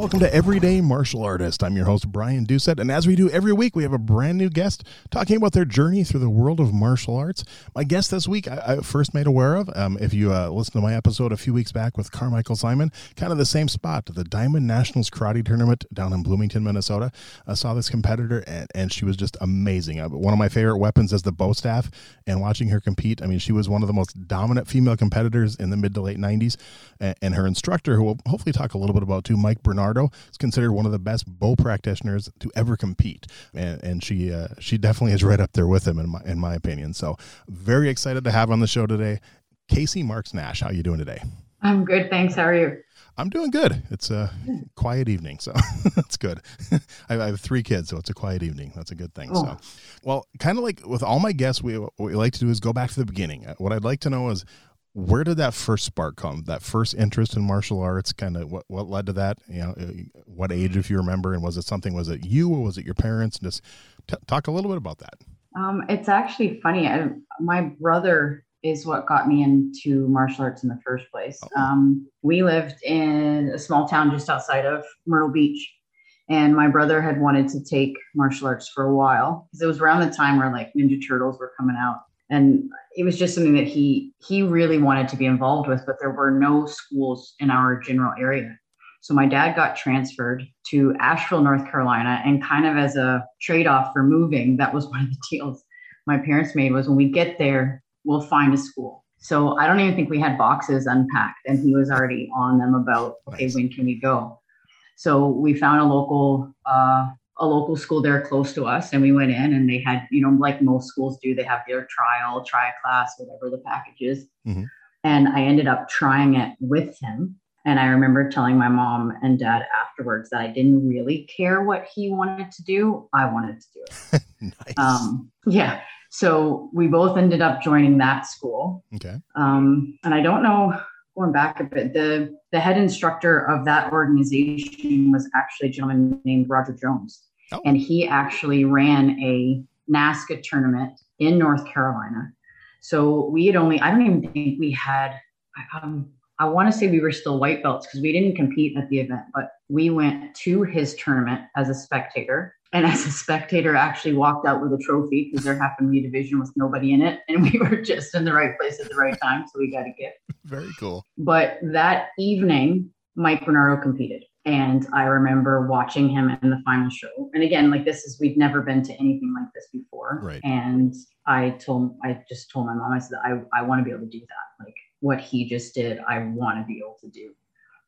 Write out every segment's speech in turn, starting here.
welcome to Everyday Martial Artist. I'm your host, Brian Doucette, and as we do every week, we have a brand new guest talking about their journey through the world of martial arts. My guest this week, I, I first made aware of, um, if you uh, listen to my episode a few weeks back with Carmichael Simon, kind of the same spot, the Diamond Nationals Karate Tournament down in Bloomington, Minnesota. I saw this competitor, and, and she was just amazing. Uh, one of my favorite weapons is the bo staff, and watching her compete, I mean, she was one of the most dominant female competitors in the mid to late 90s, and, and her instructor, who we'll hopefully talk a little bit about too, Mike Mike Bernardo is considered one of the best bo practitioners to ever compete, and, and she uh, she definitely is right up there with him in my in my opinion. So very excited to have on the show today, Casey Marks Nash. How are you doing today? I'm good, thanks. How are you? I'm doing good. It's a quiet evening, so that's good. I have three kids, so it's a quiet evening. That's a good thing. Oh. So, well, kind of like with all my guests, we what we like to do is go back to the beginning. What I'd like to know is where did that first spark come? That first interest in martial arts kind of what, what led to that? You know uh, what age if you remember and was it something was it you or was it your parents? Just t- talk a little bit about that. Um, it's actually funny I, my brother is what got me into martial arts in the first place. Oh. um, we lived in a small town just outside of myrtle beach and my brother had wanted to take martial arts for a while because it was around the time where like ninja turtles were coming out and it was just something that he he really wanted to be involved with but there were no schools in our general area. So my dad got transferred to asheville north carolina and kind of as a trade-off for moving that was one of the deals my parents made was when we get there we'll find a school. So i don't even think we had boxes unpacked and he was already on them about okay when can we go? So we found a local uh, a local school there close to us and we went in and they had you know like most schools do they have their trial try a class whatever the package is. Mm-hmm. and i ended up trying it with him and i remember telling my mom and dad afterwards that i didn't really care what he wanted to do i wanted to do it. Nice. um, yeah so we both ended up joining that school. Okay. Um, and i don't know going back a bit the the head instructor of that organization was actually a gentleman named roger jones Oh. And he actually ran a NASKA tournament in North Carolina. So we had only, I don't even think we had, um, I want to say we were still white belts because we didn't compete at the event, but we went to his tournament as a spectator. And as a spectator, actually walked out with a trophy because there happened to be a division with nobody in it. And we were just in the right place at the right time. So we got a gift. Very cool. But that evening, Mike Bernardo competed. And I remember watching him in the final show. And again, like this is, we've never been to anything like this before. Right. And I told, I just told my mom, I said, I, I want to be able to do that. Like what he just did, I want to be able to do.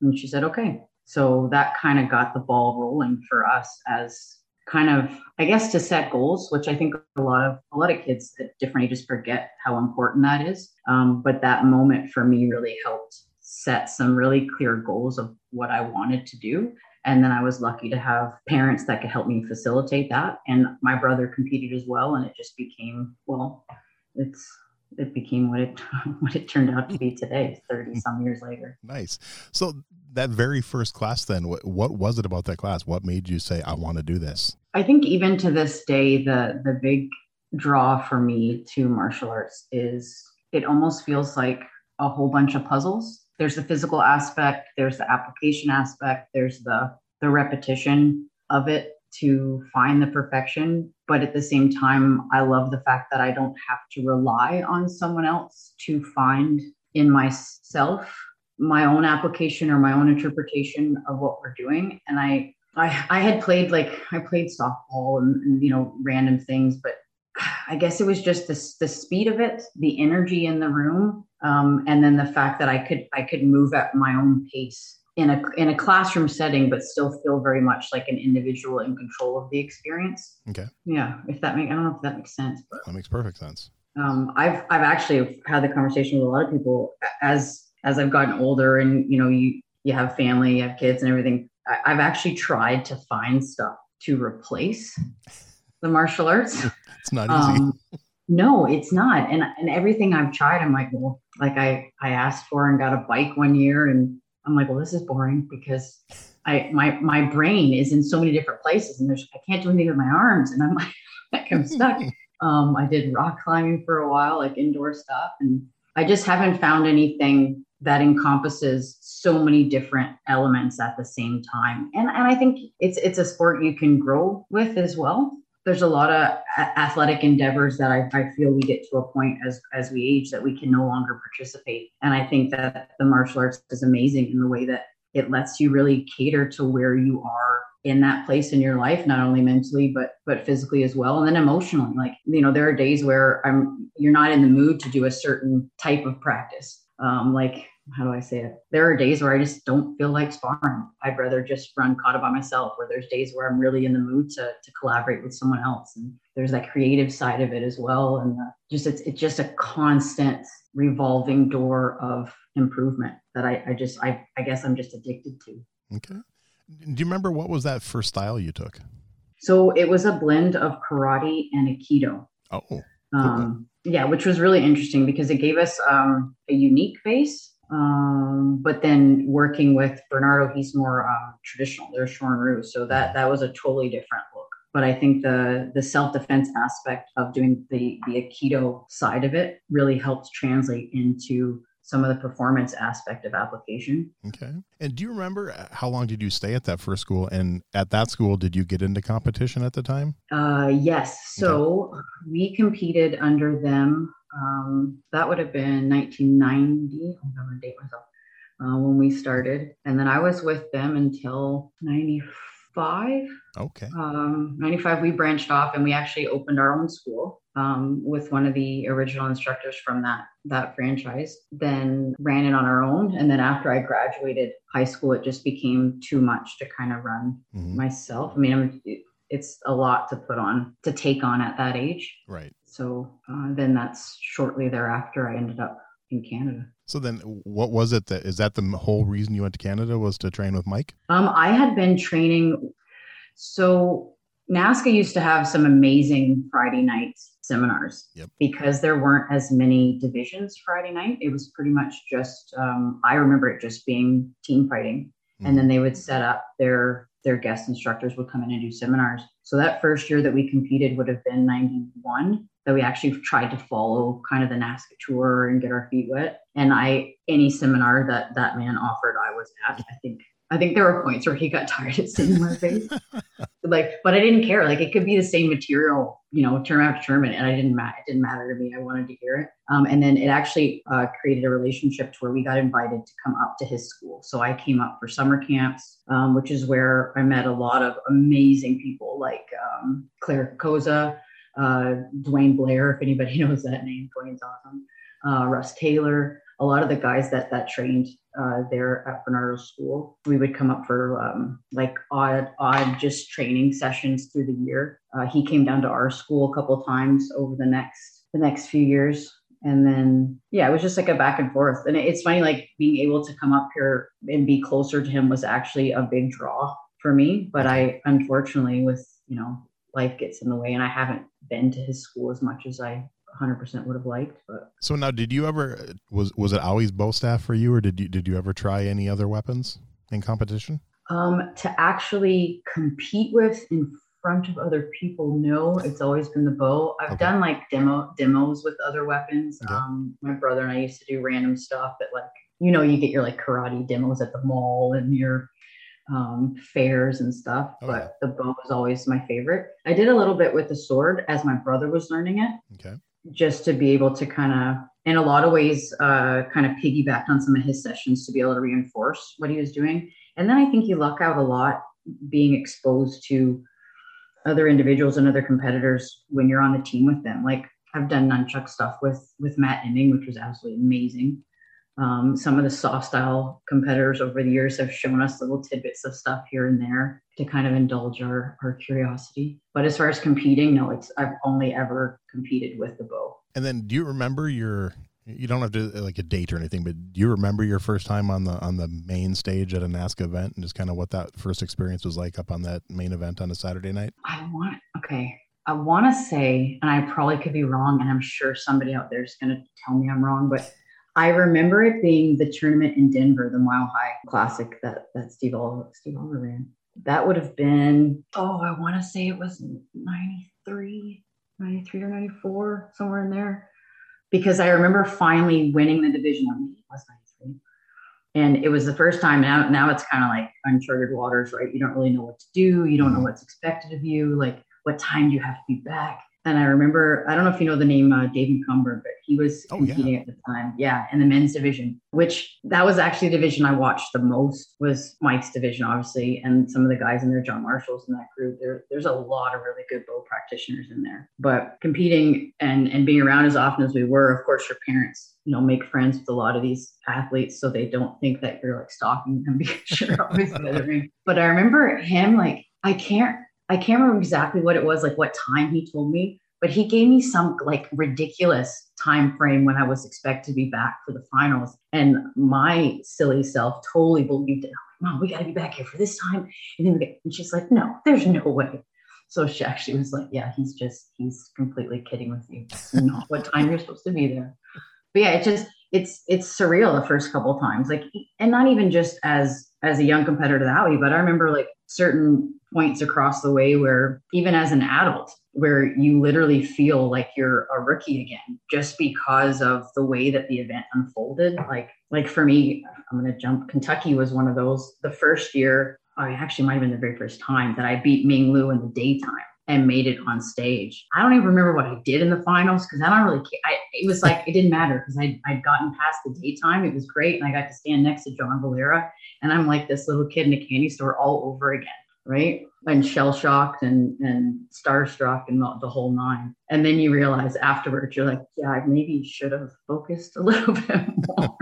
And she said, okay. So that kind of got the ball rolling for us as kind of, I guess, to set goals, which I think a lot of a lot of kids at different ages forget how important that is. Um, but that moment for me really helped set some really clear goals of what I wanted to do. And then I was lucky to have parents that could help me facilitate that. And my brother competed as well. And it just became, well, it's, it became what it what it turned out to be today 30 some years later nice so that very first class then what, what was it about that class what made you say i want to do this i think even to this day the the big draw for me to martial arts is it almost feels like a whole bunch of puzzles there's the physical aspect, there's the application aspect, there's the the repetition of it to find the perfection. But at the same time, I love the fact that I don't have to rely on someone else to find in myself my own application or my own interpretation of what we're doing. And I I, I had played like I played softball and, and you know random things, but I guess it was just the the speed of it, the energy in the room, um, and then the fact that I could I could move at my own pace in a in a classroom setting, but still feel very much like an individual in control of the experience. Okay. Yeah, if that make I don't know if that makes sense. But, that makes perfect sense. Um, I've I've actually had the conversation with a lot of people as as I've gotten older, and you know, you you have family, you have kids, and everything. I, I've actually tried to find stuff to replace the martial arts. it's not easy. Um, no, it's not. And and everything I've tried, I'm like, well, like I I asked for and got a bike one year, and I'm like, well, this is boring because I my my brain is in so many different places, and there's I can't do anything with my arms, and I'm like, like I'm stuck. um, I did rock climbing for a while, like indoor stuff, and I just haven't found anything that encompasses so many different elements at the same time. And and I think it's it's a sport you can grow with as well there's a lot of athletic endeavors that I, I, feel we get to a point as as we age that we can no longer participate. And i think that the martial arts is amazing in the way that it lets you really cater to where you are in that place in your life not only mentally but but physically as well and then emotionally. Like you know there are days where i'm you're not in the mood to do a certain type of practice. Um, like how do I say it? There are days where I just don't feel like sparring. I'd rather just run kata by myself, Where there's days where I'm really in the mood to, to collaborate with someone else. And there's that creative side of it as well. And the, just it's, it's just a constant revolving door of improvement that I, I just, I, I guess I'm just addicted to. Okay. Do you remember what was that first style you took? So it was a blend of karate and aikido. Oh. Um, yeah, which was really interesting because it gave us um, a unique base um, but then working with Bernardo, he's more uh, traditional. They're Shorin-ryu, so that that was a totally different look. But I think the the self defense aspect of doing the the Aikido side of it really helped translate into some of the performance aspect of application. Okay. And do you remember uh, how long did you stay at that first school? And at that school, did you get into competition at the time? Uh, yes. So okay. we competed under them um, that would have been 1990. I'm going to date myself uh, when we started, and then I was with them until 95. Okay. Um, 95, we branched off and we actually opened our own school um, with one of the original instructors from that that franchise. Then ran it on our own, and then after I graduated high school, it just became too much to kind of run mm-hmm. myself. I mean, I'm, it's a lot to put on to take on at that age. Right. So uh, then that's shortly thereafter I ended up in Canada. So then what was it that is that the whole reason you went to Canada was to train with Mike? Um, I had been training. So NASKA used to have some amazing Friday night seminars yep. because there weren't as many divisions Friday night. It was pretty much just, um, I remember it just being team fighting. And then they would set up their their guest instructors would come in and do seminars. So that first year that we competed would have been 91 that we actually tried to follow kind of the NASKA tour and get our feet wet. And I, any seminar that that man offered, I was at. I think I think there were points where he got tired of seeing my face. like, but I didn't care. Like it could be the same material, you know, term after term, and I didn't matter. It didn't matter to me. I wanted to hear it. Um, and then it actually uh, created a relationship to where we got invited to come up to his school. So I came up for summer camps, um, which is where I met a lot of amazing people like um, Claire Koza, uh, Dwayne Blair, if anybody knows that name. Dwayne's awesome. Uh, Russ Taylor, a lot of the guys that that trained uh, there at Bernardo School. We would come up for um, like odd, odd just training sessions through the year. Uh, he came down to our school a couple times over the next the next few years, and then yeah, it was just like a back and forth. And it's funny, like being able to come up here and be closer to him was actually a big draw for me. But I unfortunately, with you know, life gets in the way, and I haven't been to his school as much as I 100% would have liked but so now did you ever was was it always bo staff for you or did you did you ever try any other weapons in competition um to actually compete with in front of other people no it's always been the bo i've okay. done like demo demos with other weapons okay. um my brother and i used to do random stuff at like you know you get your like karate demos at the mall and your um, fairs and stuff, oh, but yeah. the bo was always my favorite. I did a little bit with the sword as my brother was learning it. Okay just to be able to kind of in a lot of ways uh, kind of piggybacked on some of his sessions to be able to reinforce what he was doing and then i think you luck out a lot being exposed to other individuals and other competitors when you're on the team with them. Like I've done nunchuck stuff with with Matt Emig, which was absolutely amazing. Um, some of the soft style competitors over the years have shown us little tidbits of stuff here and there to kind of indulge our, our curiosity. But as far as competing, no, it's I've only ever competed with the bo. And then do you remember your you don't have to like a date or anything, but do you remember your first time on the on the main stage at a NASKA event and just kind of what that first experience was like up on that main event on a Saturday night? I want okay. I want to say, and I probably could be wrong, and I'm sure somebody out there is going to tell me I'm wrong, but I remember it being the tournament in Denver, the Mile High Classic that that Steve Oliver, Steve Oliver ran. That would have been oh, I want to say it was 93, 93 or 94, somewhere in there, because I remember finally winning the division. I mean, it was 93, and it was the first time. Now, now it's kind of like uncharted waters, right? You don't really know what to do. You don't know mm-hmm. what's expected of you. Like, what time do you have to be back? And I remember, I don't know if you know the name uh, Dave Cumber, but he was oh, competing yeah. at the time. Yeah, in the men's division, which that was actually the division I watched the most was Mike's division, obviously, and some of the guys in there, John Marshall's in that group. There, there's a lot of really good bo practitioners in there. But competing and and being around as often as we were, of course, your parents, you know, make friends with a lot of these athletes so they don't think that you're like stalking them because you're always the ring. But I remember him like I can't I can't remember exactly what it was, like what time he told me, but he gave me some like ridiculous time frame when I was expected to be back for the finals. And my silly self totally believed it. Mom, we got to be back here for this time. And then and she's like, no, there's no way. So she actually was like, yeah, he's just, he's completely kidding with you. not what time you're supposed to be there. But yeah, it just, it's, it's surreal the first couple times. Like, and not even just as, as a young competitor that way, but I remember like certain points across the way where even as an adult where you literally feel like you're a rookie again just because of the way that the event unfolded like like for me i'm going to jump kentucky was one of those the first year i actually might have been the very first time that i beat ming lu in the daytime and made it on stage. I don't even remember what I did in the finals because I don't really care. I, it was like it didn't matter because I'd, I'd gotten past the daytime. It was great. And I got to stand next to John Valera. And I'm like this little kid in a candy store all over again right? And shell shocked and and starstruck and the, the whole nine. And then you realize afterwards, you're like, yeah, I maybe should have focused a little bit more.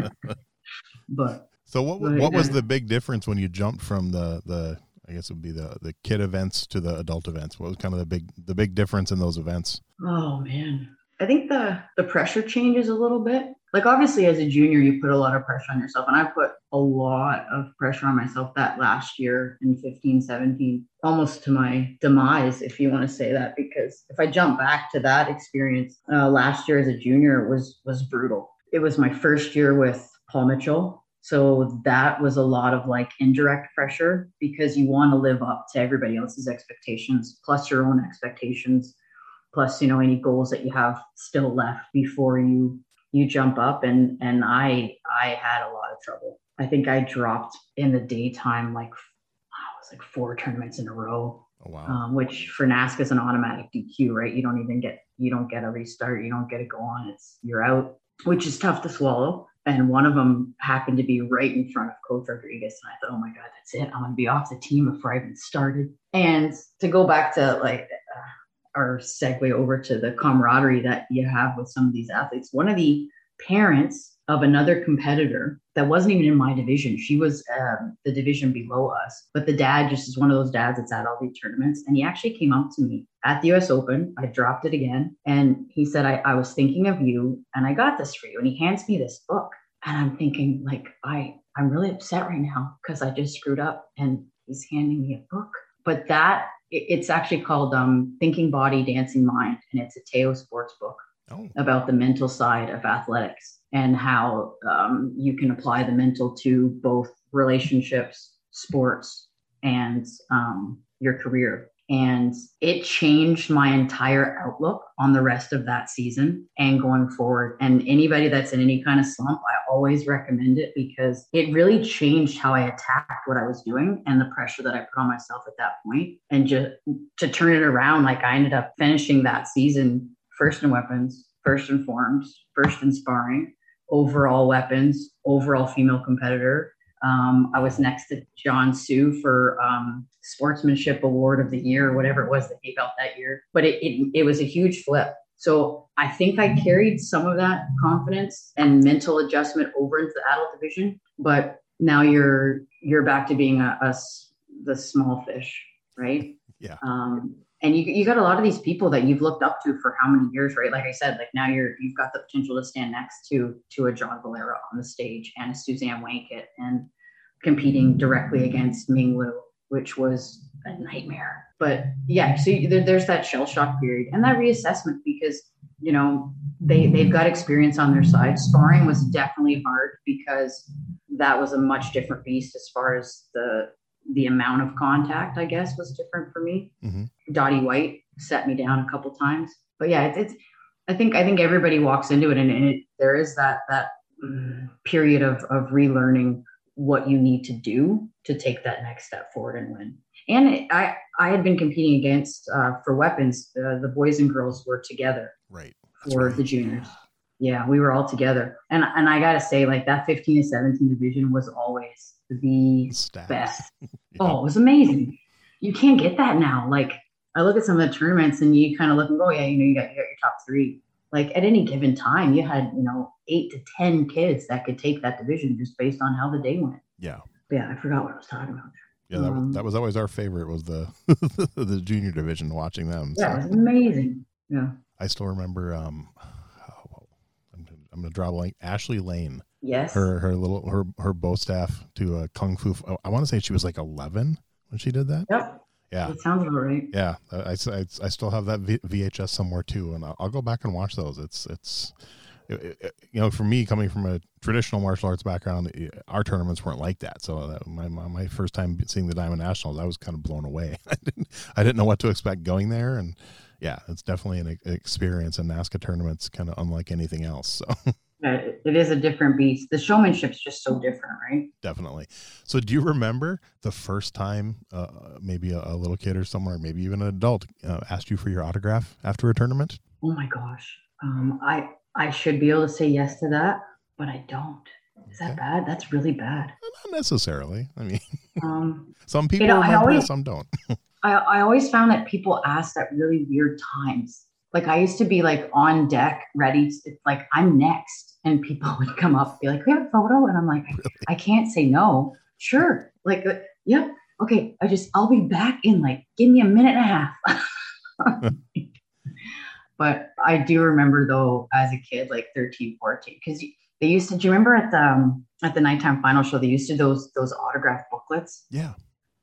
but so what but, what was the big difference when you jumped from the the I guess it would be the the kid events to the adult events? What was kind of the big the big difference in those events? Oh man. I think the the pressure changes a little bit like obviously as a junior you put a lot of pressure on yourself and i put a lot of pressure on myself that last year in 15 17 almost to my demise if you want to say that because if i jump back to that experience uh, last year as a junior was was brutal. It was my first year with paul mitchell so that was a lot of like indirect pressure because you want to live up to everybody else's expectations plus your own expectations plus you know any goals that you have still left before you you jump up and and i i had a lot of trouble i think i dropped in the daytime like it was like four tournaments in a row oh, wow. Um, which for NASKA is an automatic DQ, right? You don't even get you don't get a restart, you don't get to go on. It's you're out, which is tough to swallow. And one of them happened to be right in front of Coach Rodriguez, and I thought, oh my god, that's it. I'm gonna be off the team before I even started. And to go back to like our segue over to the camaraderie that you have with some of these athletes. One of the parents of another competitor that wasn't even in my division. She was um, the division below us, but the dad just is one of those dads that's at all these tournaments. And he actually came up to me at the US Open. I dropped it again. And he said, I, I was thinking of you and I got this for you. And he hands me this book. And I'm thinking, like, I, I'm really upset right now because I just screwed up and he's handing me a book. But that it's actually called um, Thinking Body, Dancing Mind, and it's a TaoSports book oh. about the mental side of athletics and how um, you can apply the mental to both relationships, sports, and um, your career. And it changed my entire outlook on the rest of that season and going forward. And anybody that's in any kind of slump, I always recommend it because it really changed how I attacked what I was doing and the pressure that I put on myself at that point. And just to turn it around, like I ended up finishing that season first in weapons, first in forms, first in sparring, overall weapons, overall female competitor. Um, I was next to John Sue for um, Sportsmanship Award of the Year, or whatever it was that he got that year. But it, it, it was a huge flip. So I think I carried some of that confidence and mental adjustment over into the adult division. But now you're you're back to being a, a the small fish, right? Yeah. Um, and you you got a lot of these people that you've looked up to for how many years, right? Like I said, like now you're you've got the potential to stand next to to a John Valera on the stage and a Suzanne Wankett and competing directly against Ming Lu, which was a nightmare. But yeah, so there, there's that shell shock period and that reassessment because you know they they've got experience on their side. Sparring was definitely hard because that was a much different beast as far as the the amount of contact, I guess, was different for me. Mm-hmm. Dottie White set me down a couple times, but yeah, it's, it's I think I think everybody walks into it, and, and it, there is that that mm, period of of relearning what you need to do to take that next step forward and win. And it, I I had been competing against uh, for weapons. Uh, the boys and girls were together, right, That's for right. the juniors. Yeah, we were all together, and and I gotta say, like that 15 to 17 division was always the Stats. best. yeah. Oh, it was amazing. You can't get that now. Like I look at some of the tournaments and you kind of look and go, yeah, you know, you got, you got your top three. Like at any given time, you had, you know, eight to 10 kids that could take that division just based on how the day went. Yeah. But yeah. I forgot what I was talking about. Yeah, that, um, was, that was always our favorite was the the junior division watching them. Yeah, so. it was amazing. Yeah. I still remember um oh, I'm, I'm gonna draw a blank. Ashley Lane Yes. Her her little her her bo staff to a kung fu. I want to say she was like eleven when she did that. Yep. Yeah. It sounds about right. Yeah, I, I, I still have that VHS somewhere too, and I'll, I'll go back and watch those. It's it's it, it, you know, for me coming from a traditional martial arts background, our tournaments weren't like that. So that, my, my, my first time seeing the Diamond Nationals, I was kind of blown away. I didn't I didn't know what to expect going there, and yeah, it's definitely an experience. And NASKA tournaments kind of unlike anything else. So it is a different beast. The showmanship's just so different, right? Definitely. So, do you remember the first time uh, maybe a, a, little kid or someone, or maybe even an adult, uh, asked you for your autograph after a tournament? Oh my gosh, um, I I should be able to say yes to that, but I don't. Is that okay. bad? That's really bad. Not necessarily. I mean, um, some people you know, remember, always, some don't. I, I always found that people ask at really weird times. Like I used to be like on deck, ready. To, like I'm next and people would come up and be like, "We have a photo," and I'm like, really? "I can't say no." Sure, like, uh, yep, okay. I just I'll be back in like give me a minute and a half. but I do remember though, as a kid, like 13, 14, because they used to. Do you remember at the um, at the nighttime final show? They used to those those autograph booklets. Yeah.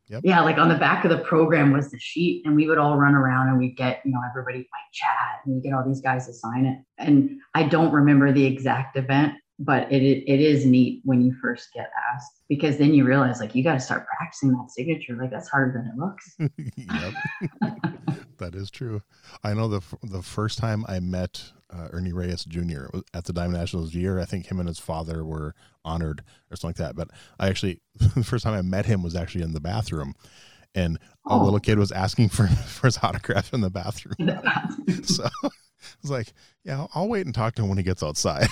Yep. Yeah, like on the back of the program was the sheet, and we would all run around and we'd get, you know, everybody might chat and we get all these guys to sign it. And I don't remember the exact event, but it it is neat when you first get asked because then you realize like you got to start practicing that signature. Like that's harder than it looks. that is true. I know the the first time I met uh, Ernie Reyes Jr. at the Diamond Nationals year. I think him and his father were honored or something like that. But I actually, the first time I met him was actually in the bathroom. And a oh. little kid was asking for, for his autograph in the bathroom. so I was like, yeah, I'll, wait and talk to him when he gets outside.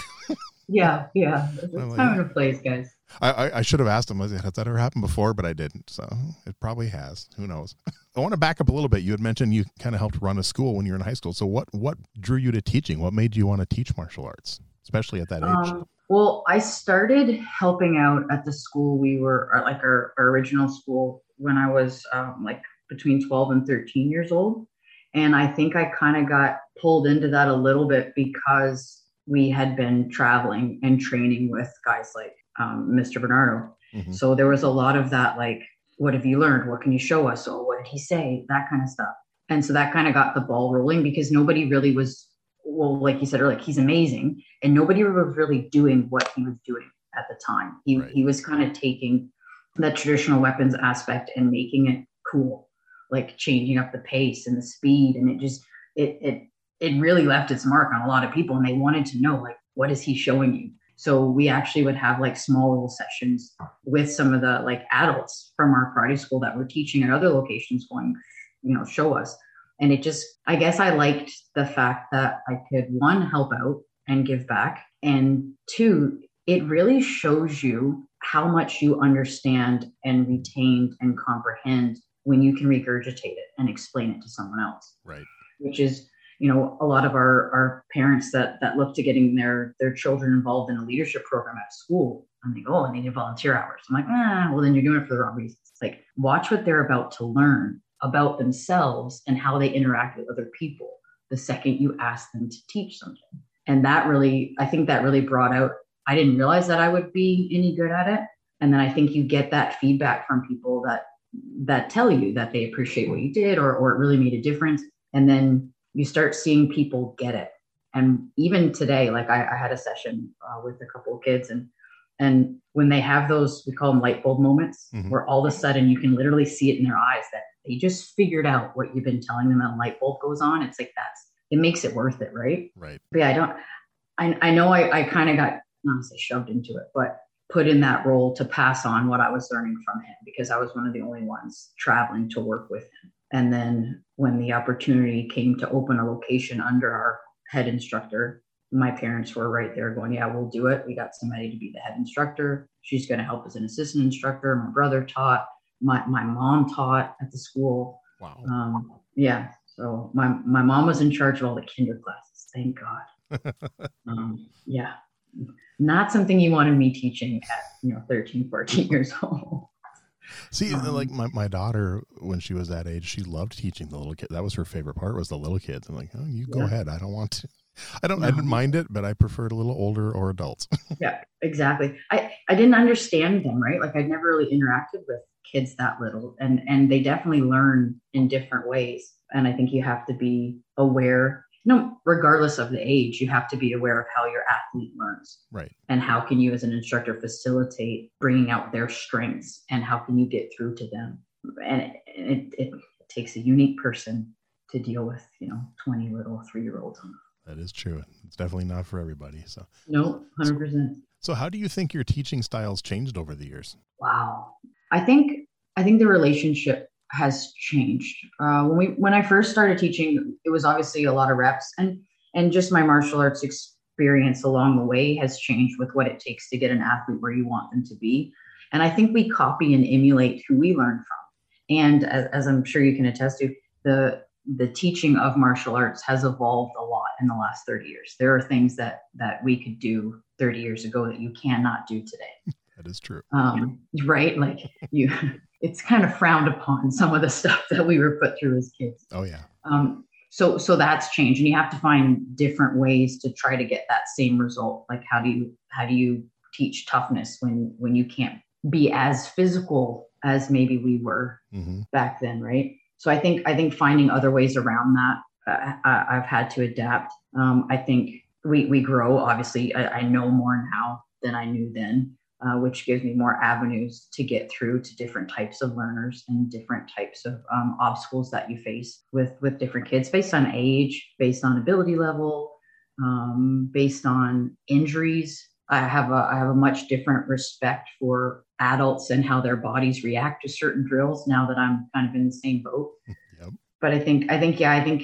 yeah, yeah. It's like, time and place, guys. I, I, I, should have asked him, has that ever happened before? But I didn't. So it probably has. Who knows? I want to back up a little bit. You had mentioned you kind of helped run a school when you were in high school. So what what drew you to teaching? What made you want to teach martial arts, especially at that age? Um, well, I started helping out at the school we were, like our, our original school, when I was um, like between 12 and 13 years old. And I think I kind of got pulled into that a little bit because we had been traveling and training with guys like um, Mr. Bernardo. Mm-hmm. So there was a lot of that, like, what have you learned? What can you show us? Or what did he say? That kind of stuff. And so that kind of got the ball rolling because nobody really was, well, like you said earlier, like he's amazing. And nobody was really doing what he was doing at the time. He, right. he was kind of taking that traditional weapons aspect and making it cool, like changing up the pace and the speed. And it just, it, it, it really left its mark on a lot of people. And they wanted to know, like, what is he showing you? So we actually would have like small little sessions with some of the like adults from our karate school that were teaching at other locations going, you know, show us. And it just, I guess I liked the fact that I could one, help out and give back. And two, it really shows you how much you understand and retain and comprehend when you can regurgitate it and explain it to someone else. Right. Which is, you know, a lot of our, our parents that that look to getting their their children involved in a leadership program at school. And they go, oh, I need volunteer hours. I'm like, ah, well, then you're doing it for the wrong reasons. Like, watch what they're about to learn about themselves and how they interact with other people the second you ask them to teach something. And that really, I think that really brought out, I didn't realize that I would be any good at it. And then I think you get that feedback from people that that tell you that they appreciate what you did or, or it really made a difference. And then you start seeing people get it. And even today, like I, I had a session uh, with a couple of kids and and when they have those, we call them light bulb moments, mm-hmm. where all of a sudden you can literally see it in their eyes that they just figured out what you've been telling them and light bulb goes on. It's like that's it makes it worth it, right? Right. But yeah, I don't I I know I, I kind of got not to say shoved into it, but put in that role to pass on what I was learning from him because I was one of the only ones traveling to work with him. And then when the opportunity came to open a location under our head instructor, my parents were right there going, Yeah, we'll do it. We got somebody to be the head instructor. She's going to help as an assistant instructor. My brother taught, my, my mom taught at the school. Wow. Um, yeah. So my, my mom was in charge of all the kinder classes. Thank God. um, yeah. Not something you wanted me teaching at, you know, 13, 14 years old. See, um, like my, my daughter, when she was that age, she loved teaching the little kids. That was her favorite part was the little kids. I'm like, oh, you go yeah. ahead. I don't want to. I don't. No. I didn't mind it, but I preferred a little older or adults. yeah, exactly. I I didn't understand them, right? Like I'd never really interacted with kids that little, and and they definitely learn in different ways. And I think you have to be aware. You know, regardless of the age, you have to be aware of how your athlete learns. Right. And how can you, as an instructor, facilitate bringing out their strengths, and how can you get through to them? And it, it, it takes a unique person to deal with, you know, 20 little three year olds that is true. It's definitely not for everybody. So no, hundred percent. So how do you think your teaching styles changed over the years? Wow, I think I think the relationship has changed. Uh, when we when I first started teaching, it was obviously a lot of reps, and and just my martial arts experience along the way has changed with what it takes to get an athlete where you want them to be. And I think we copy and emulate who we learn from. And as, as I'm sure you can attest to, the the teaching of martial arts has evolved a lot in the last 30 years. There are things that that we could do 30 years ago that you cannot do today. That is true. Um, right? Like you, it's kind of frowned upon some of the stuff that we were put through as kids. Oh yeah. Um, so so that's changed, and you have to find different ways to try to get that same result. Like how do you how do you teach toughness when when you can't be as physical as maybe we were mm-hmm. back then, right? So I think I think finding other ways around that, uh, I, have had to adapt. Um, I think we we grow. Obviously, I, I, know more now than I knew then, uh, which gives me more avenues to get through to different types of learners and different types of um, obstacles that you face with with different kids, based on age, based on ability level, um, based on injuries. I have a I have a much different respect for adults and how their bodies react to certain drills now that I'm kind of in the same boat. Yep. But I think I think yeah, I think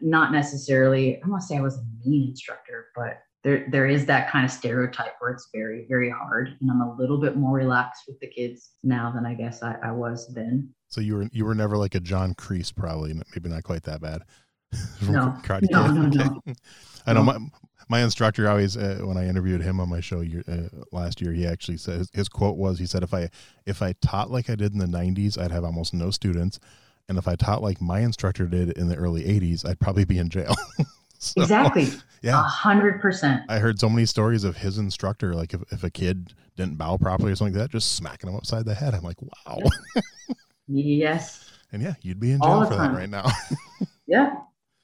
not necessarily I want to say I was a mean instructor, but there there is that kind of stereotype where it's very, very hard. And I'm a little bit more relaxed with the kids now than I guess I, I was then. So you were you were never like a John Kreese, probably maybe not quite that bad. no, no, no, no. I know my my instructor always uh, when I interviewed him on my show year, uh, last year, he actually said his quote was he said if I if I taught like I did in the 90s, I'd have almost no students, and if I taught like my instructor did in the early 80s, I'd probably be in jail. So, exactly. Yeah. A hundred percent. I heard so many stories of his instructor, like if, if a kid didn't bow properly or something like that, just smacking him upside the head. I'm like, wow. yes. And yeah, you'd be in jail for that right now. yeah.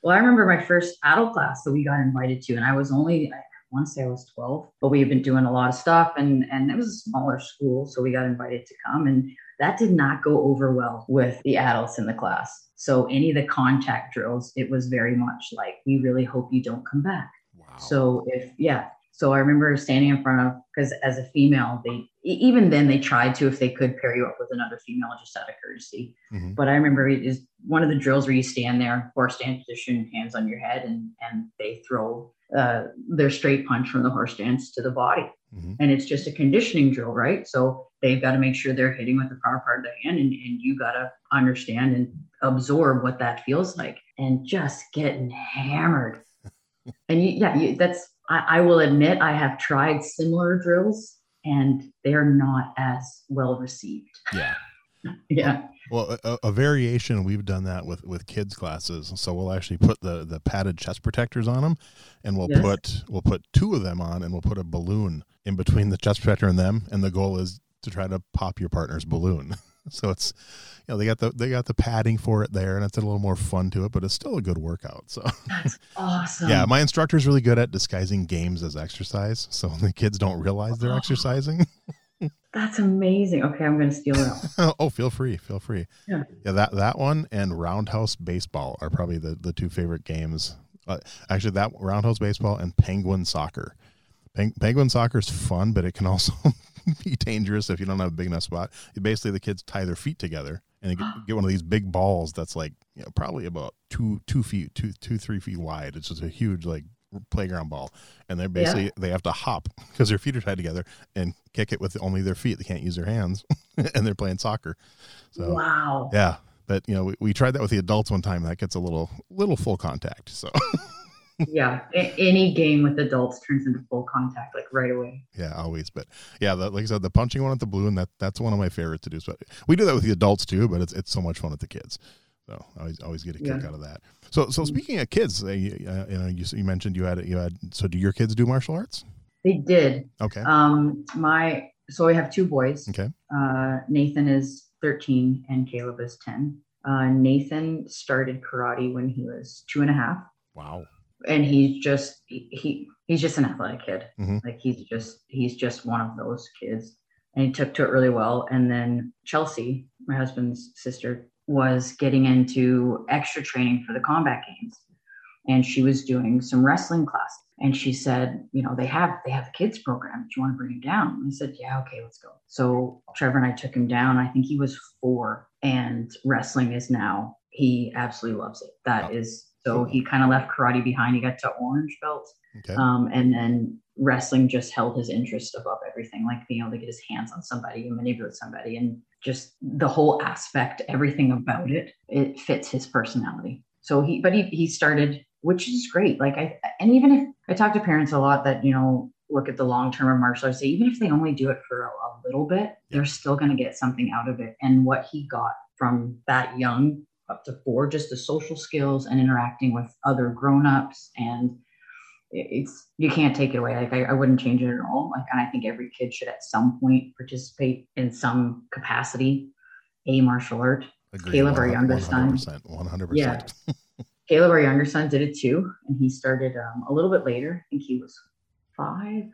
Well, I remember my first adult class that we got invited to, and I was only, I want to say I was 12, but we had been doing a lot of stuff, and, and it was a smaller school, so we got invited to come. And that did not go over well with the adults in the class. So, any of the contact drills, it was very much like, we really hope you don't come back. Wow. So, if, yeah, So I remember standing in front of because as a female, they even then they tried to if they could pair you up with another female just out of courtesy. Mm-hmm. But I remember it is one of the drills where you stand there, horse stand position, hands on your head, and and they throw uh, their straight punch from the horse stance to the body. Mm-hmm. And it's just a conditioning drill, right? So they've got to make sure they're hitting with the power part of the hand, and, and you got to understand and absorb what that feels like, and just getting hammered. and you, yeah, you, that's I, I will admit I have tried similar drills, and they're not as well received. Yeah. yeah. Well, a, a, variation we've done that with with kids classes. So we'll actually put the the padded chest protectors on them, and we'll yes. put we'll put two of them on, and we'll put a balloon in between the chest protector and them, and the goal is to try to pop your partner's balloon. so it's you know they got the they got the padding for it there, and it's a little more fun to it, but it's still a good workout. So that's awesome. yeah, my instructor's really good at disguising games as exercise, so the kids don't realize they're exercising. That's amazing. Okay, I'm going to steal it. oh, feel free, feel free. Yeah, yeah. That that one and Roundhouse Baseball are probably the the two favorite games. Uh, actually, that Roundhouse Baseball and Penguin Soccer. Peng- penguin Soccer is fun, but it can also be dangerous if you don't have a big enough spot. Basically, the kids tie their feet together and get, get, one of these big balls that's like you know, probably about two two feet, two two three feet wide. It's just a huge like playground ball, and they're basically yeah. they have to hop because their feet are tied together and kick it with only their feet. They can't use their hands, and they're playing soccer. So wow, yeah. But you know, we, we tried that with the adults one time. That gets a little little full contact. So. yeah, a- any game with adults turns into full contact like right away. Yeah, always. But yeah, the, like I said, the punching one at the balloon that that's one of my favorites to do. So we do that with the adults too, but it's it's so much fun with the kids. So I always always get a kick yeah. out of that. So so mm-hmm. speaking of kids, uh, you, uh, you know you, you mentioned you had you had so do your kids do martial arts? They did. Okay. Um, my so I have two boys. Okay. Uh, Nathan is 13 and Caleb is 10. Uh, Nathan started karate when he was two and a half. Wow. And he's just he he's just an athletic kid. Mm-hmm. Like he's just he's just one of those kids. And he took to it really well. And then Chelsea, my husband's sister, was getting into extra training for the combat games. And she was doing some wrestling classes and she said you know they have they have a kids program. Do you want to bring him down? And i said yeah okay let's go. So trevor and i took him down. I think he was four. And wrestling is now he absolutely loves it. That is so he kind of left karate behind. He got to orange belt. Okay. um, and then wrestling just held his interest above everything like being able to get his hands on somebody and manipulate somebody. And just the whole aspect, everything about it, it fits his personality. So he, but he, he started, which is great. Like I, and even if I talk to parents a lot that, you know, look at the long term of martial arts, even if they only do it for a, a little bit, they're still going to get something out of it. And what he got from that young up to four, just the social skills and interacting with other grown-ups and it's you can't take it away. Like I, I, wouldn't change it at all. Like and I think every kid should at some point participate in some capacity, a martial art. Agreed. Caleb, our youngest 100%, son, one hundred percent. Yeah, Caleb, our younger son, did it too, and he started um, a little bit later. I think he was five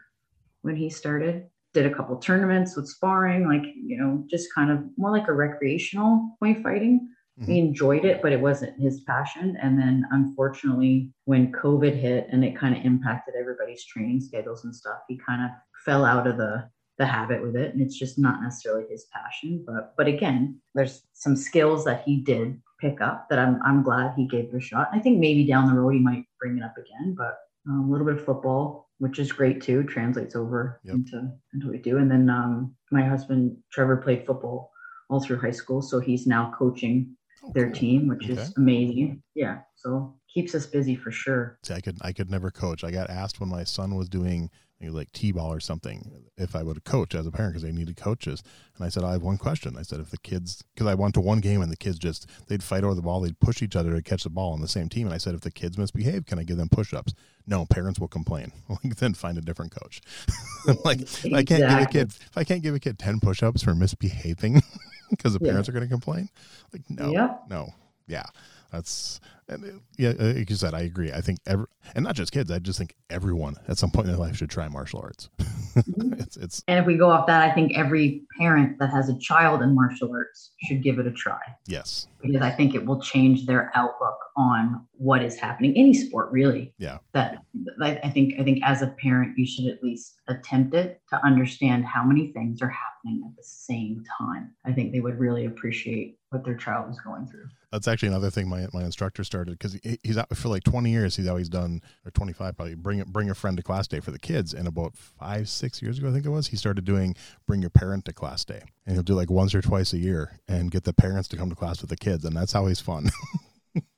when he started. Did a couple tournaments with sparring, like you know, just kind of more like a recreational way fighting. Mm-hmm. He enjoyed it, but it wasn't his passion. And then unfortunately, when COVID hit and it kind of impacted everybody's training schedules and stuff, he kind of fell out of the the habit with it and it's just not necessarily his passion but but again there's some skills that he did pick up that i'm, I'm glad he gave it a shot i think maybe down the road he might bring it up again but um, a little bit of football which is great too translates over yep. into into what we do and then um, my husband trevor played football all through high school so he's now coaching their team, which okay. is amazing. Yeah, so keeps us busy for sure. See, I could I could never coach. I got asked when my son was doing like t-ball or something if i would coach as a parent because they needed coaches and i said i have one question i said if the kids because i went to one game and the kids just they'd fight over the ball they'd push each other to catch the ball on the same team and i said if the kids misbehave can i give them push-ups no parents will complain like then find a different coach like exactly. i can't give a kid if i can't give a kid 10 push-ups for misbehaving because the parents yeah. are going to complain. Like, no, yep. no, yeah, that's and yeah. Uh, like you said, I agree. I think every and not just kids. I just think everyone at some point in their life should try martial arts. Mm-hmm. it's it's. And if we go off that, I think every parent that has a child in martial arts should give it a try. Yes, because I think it will change their outlook on what is happening any sport really Yeah. that I think I think as a parent you should at least attempt it to understand how many things are happening at the same time. I think they would really appreciate what their child is going through. That's actually another thing my, my instructor started because he, he's out for like 20 years. He's always done, or 25 probably, bring bring a friend to class day for the kids. And about five, six years ago, I think it was, he started doing bring your parent to class day. And he'll do like once or twice a year and get the parents to come to class with the kids. And that's always fun.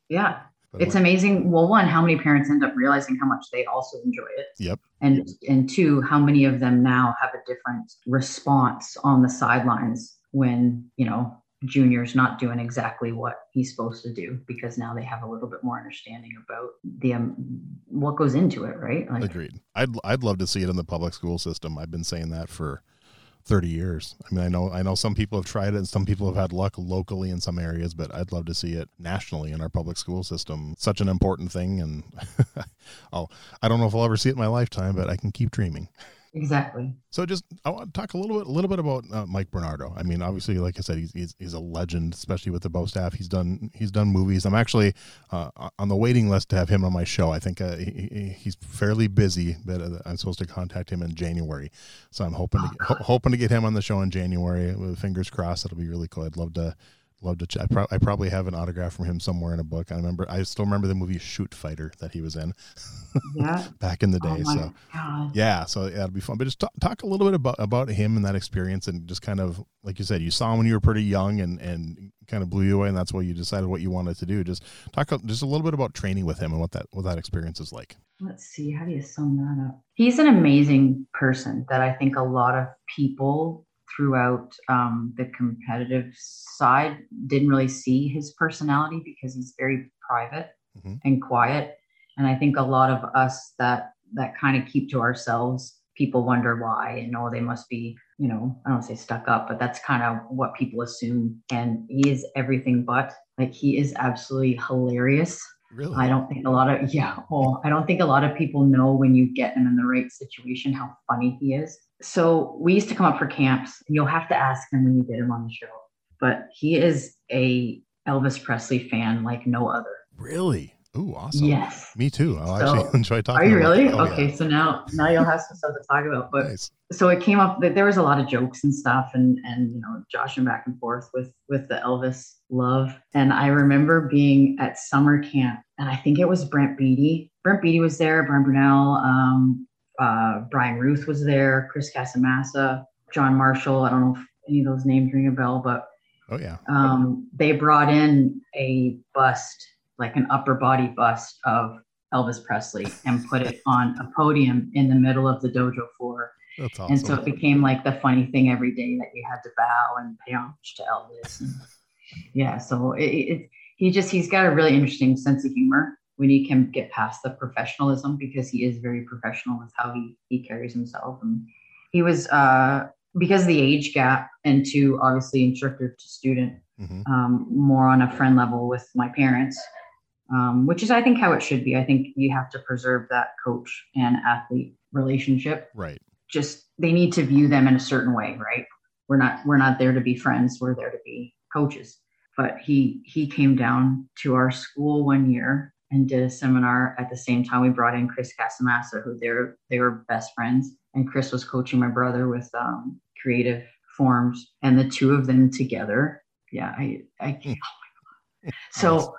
Yeah, But it's when- amazing. Well, one, how many parents end up realizing how much they also enjoy it. Yep. And and two, how many of them now have a different response on the sidelines when you know junior's not doing exactly what he's supposed to do because now they have a little bit more understanding about the um, what goes into it, right? Like, Agreed. I'd I'd love to see it in the public school system. I've been saying that for 30 years. I mean, I know I know some people have tried it and some people have had luck locally in some areas, but I'd love to see it nationally in our public school system. Such an important thing and I'll I don't know if I'll ever see it in my lifetime, but I can keep dreaming. exactly. So just I want to talk a little bit a little bit about uh, Mike Bernardo. I mean, obviously, like I said, he's, he's he's a legend, especially with the bo staff. He's done he's done movies. I'm actually uh, on the waiting list to have him on my show. I think uh, he, he- he's fairly busy, but uh, I'm supposed to contact him in January. So I'm hoping to ho- hoping to get him on the show in January. Fingers crossed, that'll be really cool. I'd love to. Love to. Ch- I, pro- I probably have an autograph from him somewhere in a book. I remember. I still remember the movie Shootfighter that he was in Yeah. back in the oh day. oh so god. yeah, so that'll be fun. But just talk, talk a little bit about about him and that experience, and just kind of like you said, you saw him when you were pretty young, and and kind of blew you away, and that's why you decided what you wanted to do. Just talk a- just a little bit about training with him and what that what that experience is like. let's see how do you sum that up he's an amazing person that i think a lot of people throughout um, the competitive side didn't really see his personality because he's very private Mhm. and quiet. And i think a lot of us that that kind of keep to ourselves people wonder why and oh they must be you know i don't say stuck up but that's kind of what people assume. And he is everything but like he is absolutely hilarious Really, I don't think a lot of yeah. Oh, I don't think a lot of people know when you get him in the right situation how funny he is. So we used to come up for camps. And you'll have to ask him when you get him on the show. But he is a Elvis Presley fan like no other. really. Ooh, awesome. Yes. Me too. I'll So, actually enjoy talking. Are you really? Oh, yeah. okay. So now now you'll have some stuff to talk about. But Nice. so it came up that there was a lot of jokes and stuff and and you know joshing back and forth with with the elvis love and i remember being at summer camp and i think it was brent beatty brent beatty was there brian brunel um, uh, brian ruth was there chris casamassa john marshall i don't know if any of those names ring a bell but Oh yeah. um, they brought in a bust, like an upper body bust of Elvis Presley, and put it on a podium in the middle of the dojo floor. Awesome. And so it became like the funny thing every day that you had to bow and pay homage to Elvis. And yeah, so it, it, he just he's got a really interesting sense of humor when he can get past the professionalism because he is very professional with how he he carries himself. And he was uh, because of the age gap and to obviously instructor to student Mhm. um, more on a friend level with my parents, um, which is I think how it should be. I think you have to preserve that coach and athlete relationship Right. just they need to view them in a certain way right we're not we're not there to be friends we're there to be coaches but he he came down to our school one year and did a seminar at the same time we brought in chris casamassa who they're they were best friends and chris was coaching my brother with um, creative forms and the two of them together yeah i i oh my God. so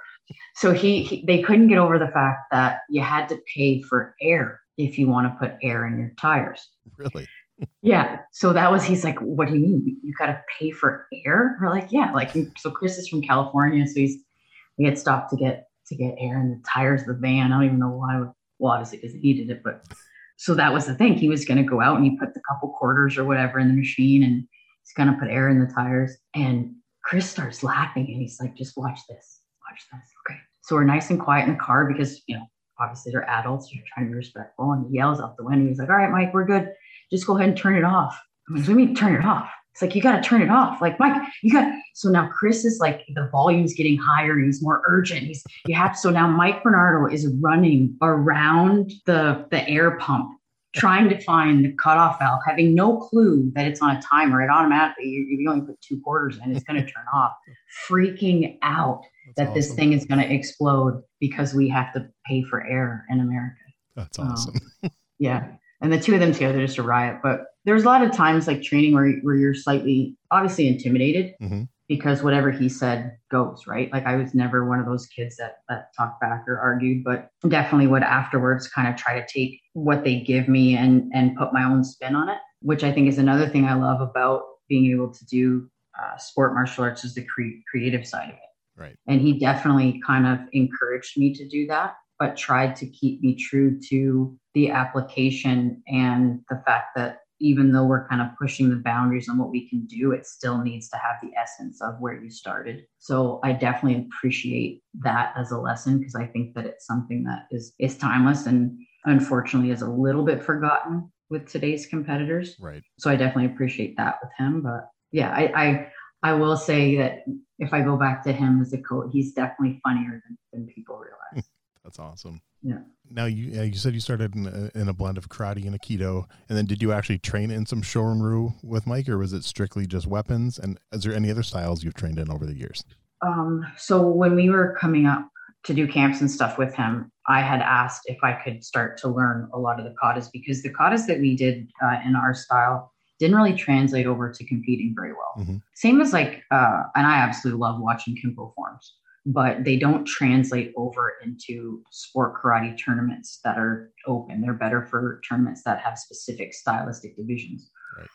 so he, he they couldn't get over the fact that you had to pay for air if you want to put air in your tires Really. yeah. So that was, he's like, what do you mean? You got to pay for air? We're like, yeah. Like, mm, so Chris is from California. So he's, we had stopped to get, to get air in the tires of the van. I don't even know why. Why Well, obviously because he needed it, but so that was the thing. He was going to go out and he put the couple quarters or whatever in the machine and he's going to put air in the tires. And Chris starts laughing and he's like, just watch this, watch this. Okay. So we're nice and quiet in the car because, you know, obviously they're adults. You're trying to be respectful. And he yells out the window. He's like, all right, Mike, we're good just go ahead and turn it off. I'm like, what do you mean turn it off? It's like, you got to turn it off. Like, Mike, you got, so now Chris is like, the volume's getting higher he's more urgent. He's, you have, so now Mike Bernardo is running around the, the air pump, trying to find the cutoff valve, having no clue that it's on a timer. It automatically, you, you only put two quarters in, it's going to turn off. Freaking out That's that awesome. this thing is going to explode because we have to pay for air in America. That's awesome. Um, yeah. And the two of them together just a riot. But there's a lot of times like training where, where you're slightly obviously intimidated. Mm-hmm because whatever he said goes right like i was never one of those kids that that talked back or argued but definitely would afterwards kind of try to take what they give me and and put my own spin on it which i think is another thing i love about being able to do uh, sport martial arts is the cre- creative side of it right and he definitely kind of encouraged me to do that but tried to keep me true to the application and the fact that even though we're kind of pushing the boundaries on what we can do, it still needs to have the essence of where you started. So I definitely appreciate that as a lesson because I think that it's something that is is timeless and unfortunately is a little bit forgotten with today's competitors. Right. So I definitely appreciate that with him. But yeah, I I, I will say that if I go back to him as a coach, he's definitely funnier than, than people realize. That's awesome. Yeah. Now you uh, you said you started in a, in a, blend of karate and aikido, and then did you actually train in some shorin-ryu with Mike, or was it strictly just weapons? And is there any other styles you've trained in over the years? Um, so when we were coming up to do camps and stuff with him, I had asked if I could start to learn a lot of the katas because the katas that we did uh, in our style didn't really translate over to competing very well. Mm-hmm. Same as like, uh, and I absolutely love watching Kempo forms but they don't translate over into sport karate tournaments that are open. They're better for tournaments that have specific stylistic divisions. Right.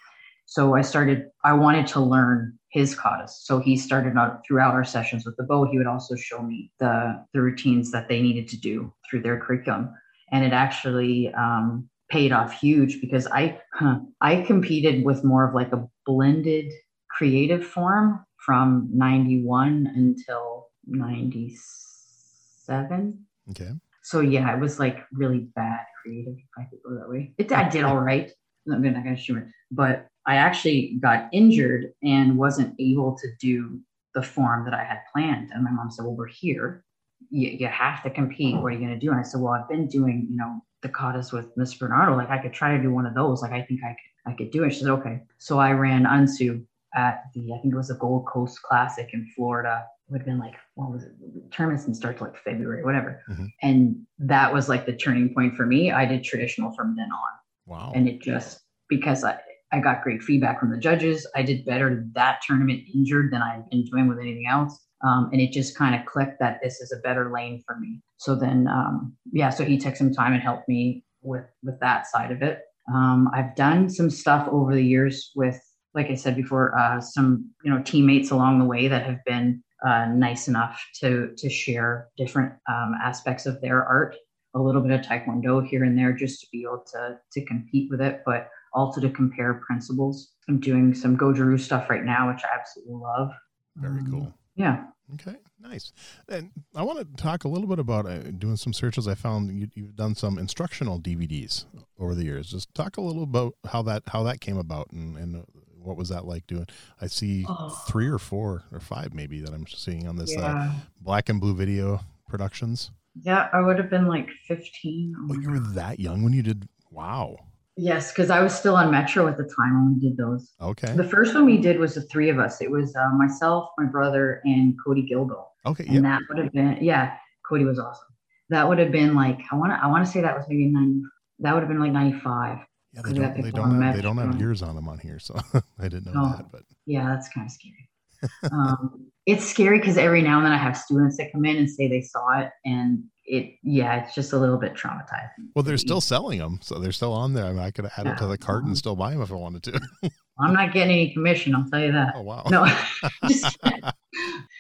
So I started, I wanted to learn his katas. So he started out throughout our sessions with the bo. He would also show me the, the routines that they needed to do through their curriculum. And it actually um, paid off huge because I, huh, I competed with more of like a blended creative form from 91 until 97. Okay. So yeah, it was like really bad creative, if I could go that way. It, I did all right. I'm not gonna show it, but I actually got injured and wasn't able to do the form that I had planned. And my mom said, "Well, we're here. You, you have to compete. What are you gonna do?" And I said, "Well, I've been doing, you know, the katas with Miss Bernardo. Like I could try to do one of those. Like I think I could, I could do it." She said, "Okay." So I ran Unsu at the, I think it was a Gold Coast Classic in Florida would have been like, what was it? Tournaments didn't start to like February, whatever. Mm-hmm. And that was like the turning point for me. I did traditional from then on. Wow. And it just, because I, I got great feedback from the judges, I did better that tournament injured than I've been doing with anything else. Um, and it just kind of clicked that this is a better lane for me. So then, um, yeah, so he took some time and helped me with with that side of it. Um, I've done some stuff over the years with, like I said before, uh, some you know teammates along the way that have been uh, nice enough to to share different um, aspects of their art, a little bit of taekwondo here and there, just to be able to to compete with it, but also to compare principles. I'm doing some Goju-Ryu stuff right now, which I absolutely love. Very um, cool. Yeah. Okay, nice. And I want to talk a little bit about uh, doing some searches. I found you, have done some instructional DVDs over the years. Just talk a little about how that how that came about and, and what was that like doing? I see oh. three or four or five maybe that I'm seeing on this uh, yeah. uh, black and blue video productions. Yeah, I would have been like 15. Oh, you were that young when you did. Wow. Yes, because I was still on Metro at the time when we did those. Okay. The first one we did was the three of us. It was uh, myself, my brother, and Cody Gilbo. Okay. And yep. that would have been yeah. Cody was awesome. That would have been like I want to I want to say that was maybe nine. That would have been like ninety five. Yeah, they don't. They don't have. They don't have years on them on here, so I didn't know oh, that. But yeah, that's kind of scary. um, it's scary because every now and then I have students that come in and say they saw it, and it yeah, it's just a little bit traumatizing. Well, they're still selling them, so they're still on there. I, mean, I could add yeah. it to the cart and still buy them if I wanted to. I'm not getting any commission. I'll tell you that. Oh wow. No. just,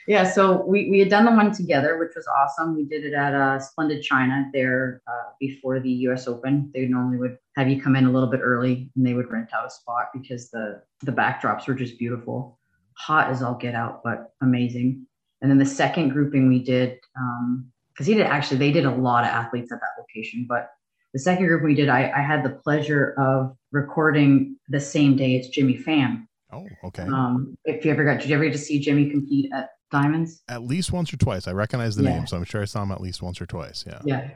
yeah, so we, we had done the one together, which was awesome. We did it at uh, Splendid China there uh, before the U.S. Open. They normally would have you come in a little bit early, and they would rent out a spot because the the backdrops were just beautiful, hot as all get out, but amazing. And then the second grouping we did, because he did actually, they did a lot of athletes at that location, but the second group we did, I, I had the pleasure of recording the same day as Jimmy Pham. Oh, okay. Um, if you ever got, did you ever get to see Jimmy compete at Diamonds? At least once or twice. I recognize the yeah. name, so I'm sure I saw him at least once or twice. Yeah. Yeah.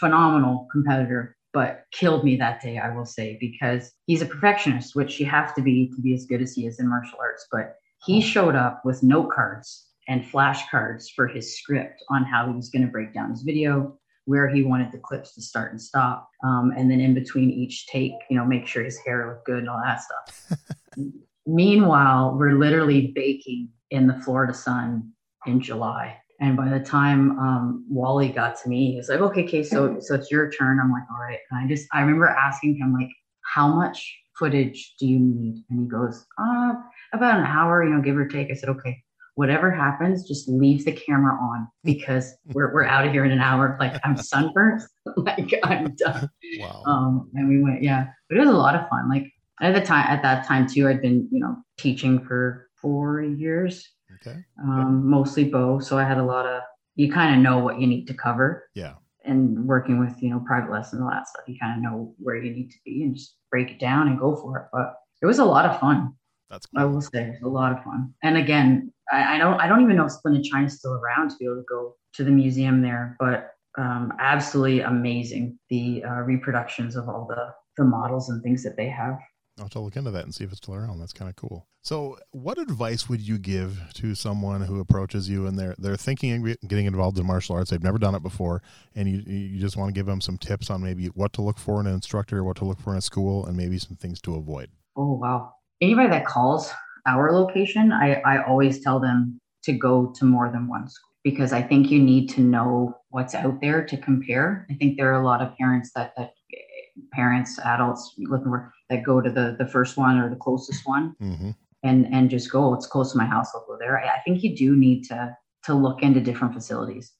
Phenomenal competitor. but killed me that day, I will say, because he's a perfectionist, which you have to be to be as good as he is in martial arts. But he showed up with note cards and flashcards for his script on how he was going to break down his video, where he wanted the clips to start and stop, um, and then in between each take, you know, make sure his hair looked good and all that stuff. Meanwhile, we're literally baking in the Florida sun in July. And by the time um, Wally got to me, he was like, "Okay, okay, so so it's your turn." I'm like, "All right." And I just I remember asking him like, "How much footage do you need?" And he goes, "Uh, about an hour, you know, give or take." I said, "Okay." Whatever happens, just leave the camera on because we're, we're out of here in an hour. Like I'm sunburnt, like I'm done. Wow. Um, and we went, yeah, but it was a lot of fun. Like at the time, at that time too, I'd been, you know, teaching for four years Okay. Um, mostly bo. So I had a lot of, you kind of know what you need to cover. Yeah. And working with, you know, private lessons and all that stuff, you kind of know where you need to be and just break it down and go for it. But it was a lot of fun. That's cool. I will say it was a lot of fun. And again, I, I don't I don't even know if Splendid China's still around to be able to go to the museum there, but um, absolutely amazing the uh, reproductions of all the the models and things that they have. I'll have to look into that and see if it's still around. That's kind of cool. So, what advice would you give to someone who approaches you and they're they're thinking of getting involved in martial arts? They've never done it before, and you you just want to give them some tips on maybe what to look for in an instructor, what to look for in a school, and maybe some things to avoid. Oh wow! Anybody that calls our location, I I always tell them to go to more than one school because I think you need to know what's out there to compare. I think there are a lot of parents that that parents, adults looking for that go to the the first one or the closest one, mm-hmm. and and just go. Oh, it's close to my house. I'll go there. I, I, think you do need to to look into different facilities.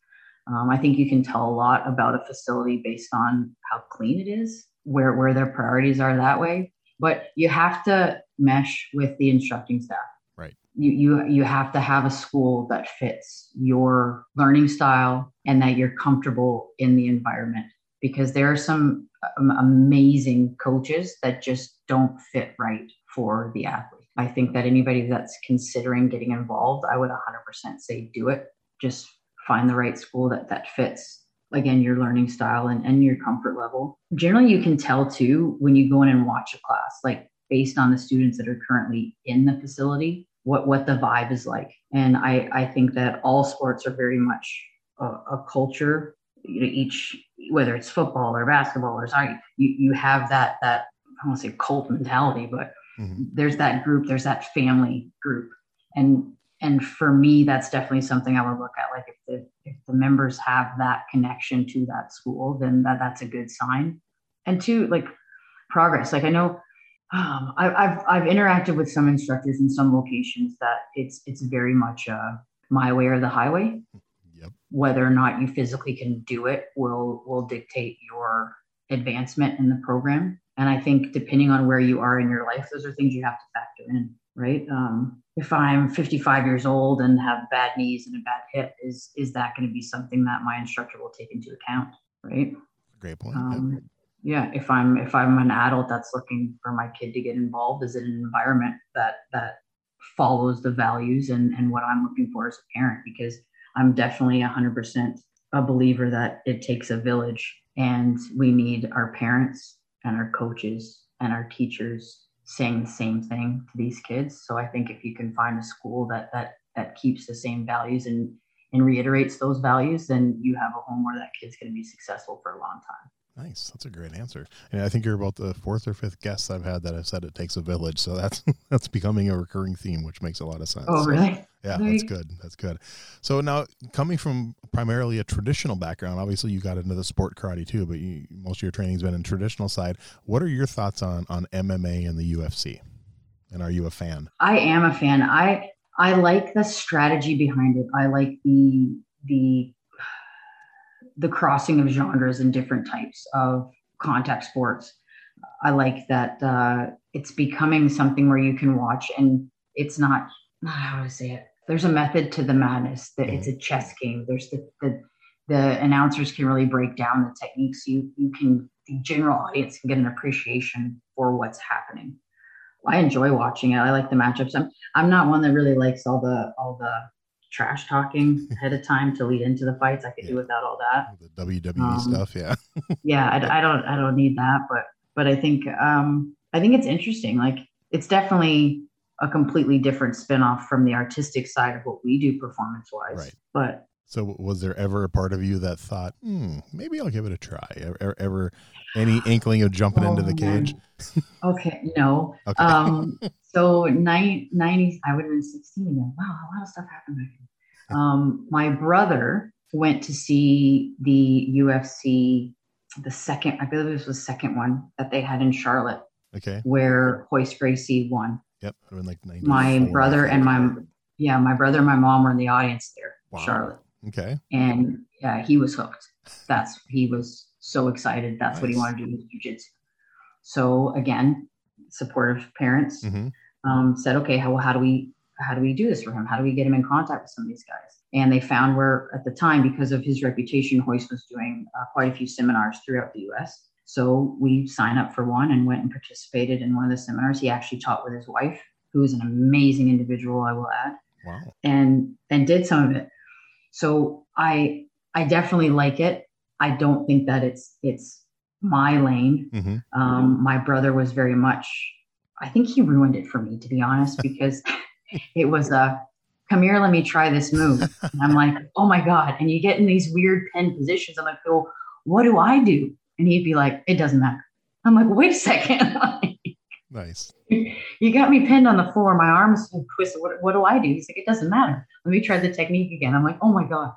Um, I think you can tell a lot about a facility based on how clean it is, where where their priorities are that way. But you have to mesh with the instructing staff. Right. You you you have to have a school that fits your learning style and that you're comfortable in the environment because there are some um, amazing coaches that just don't fit right for the athlete. I think that anybody that's considering getting involved, I would 100% say do it. Just find the right school that that fits again your learning style and, and your comfort level. Generally, you can tell too when you go in and watch a class, like based on the students that are currently in the facility, what what the vibe is like. And I I think that all sports are very much a, a culture you know, each whether it's football or basketball or sorry, you, you have that that I won't say cult mentality, but mm-hmm. there's that group, there's that family group. And and for me, that's definitely something I would look at. Like if the if the members have that connection to that school, then that, that's a good sign. And two, like progress. Like I know um, I, have I've interacted with some instructors in some locations that it's it's very much uh, my way or the highway. Yep. Whether or not you physically can do it will will dictate your advancement in the program. And I think depending on where you are in your life, those are things you have to factor in, right? Um, if I'm 55 years old and have bad knees and a bad hip, is is that going to be something that my instructor will take into account, right? Great point. Um, yeah. yeah, if I'm if I'm an adult that's looking for my kid to get involved, is it an environment that that follows the values and and what I'm looking for as a parent? Because I'm definitely 100% a believer that it takes a village and we need our parents and our coaches and our teachers saying the same thing to these kids. So I think if you can find a school that that that keeps the same values and and reiterates those values, then you have a home where that kid's going to be successful for a long time. Nice. That's a great answer. And I think you're about the fourth or fifth guest I've had that have said it takes a village. So that's that's becoming a recurring theme, which makes a lot of sense. Oh, really? Yeah, that's good. That's good. So now coming from primarily a traditional background, obviously you got into the sport karate too, but you, most of your training's been in traditional side. What are your thoughts on on MMA and the UFC? And are you a fan? I am a fan. I I like the strategy behind it. I like the the the crossing of genres and different types of contact sports. I like that uh, it's becoming something where you can watch and it's not, not how to say it. There's a method to the madness. That it's a chess game. There's the, the the announcers can really break down the techniques. You you can the general audience can get an appreciation for what's happening. I enjoy watching it. I like the matchups. I'm I'm not one that really likes all the all the trash talking ahead of time to lead into the fights. I could Yeah. do without all that. The WWE Um, stuff, yeah. Yeah, I, I don't I don't need that, but but I think um I think it's interesting. Like it's definitely a completely different spin-off from the artistic side of what we do performance wise. Right. But So, was there ever a part of you that thought, hmm, maybe I'll give it a try? Ever, ever any inkling of jumping into the Oh, cage? Okay, no. Okay. Um, so nine, 90, I would have been 16 again. Wow, a lot of stuff happened back then. Um, my brother went to see the UFC, the second, I believe this was the second one that they had in Charlotte, okay. where Royce Gracie won. Yep. Like My brother and my, yeah, my brother and my mom were in the audience there, Wow. Charlotte. Okay. And yeah, he was hooked. That's, he was so excited. That's what he wanted to do with jujitsu. So again, supportive parents hmm um, said, okay, how, how do we how do we do this for him? How do we get him in contact with some of these guys? And they found where at the time, because of his reputation, Royce was doing uh, quite a few seminars throughout the U.S. So we signed up for one and went and participated in one of the seminars. He actually taught with his wife, who is an amazing individual, I will add Wow. and and did some of it. So I I definitely like it. I don't think that it's it's my lane. hmm Um, my brother was very much. I think he ruined it for me, to be honest, because it was a come here, let me try this move. And I'm like, oh my god! And you get in these weird pen positions. I'm like, well, what do I do? And he'd be like, it doesn't matter. I'm like, wait a second. Nice. you got me pinned on the floor. My arms twisted. What, what do I do? He's like, it doesn't matter. Let me try the technique again. I'm like, oh my God.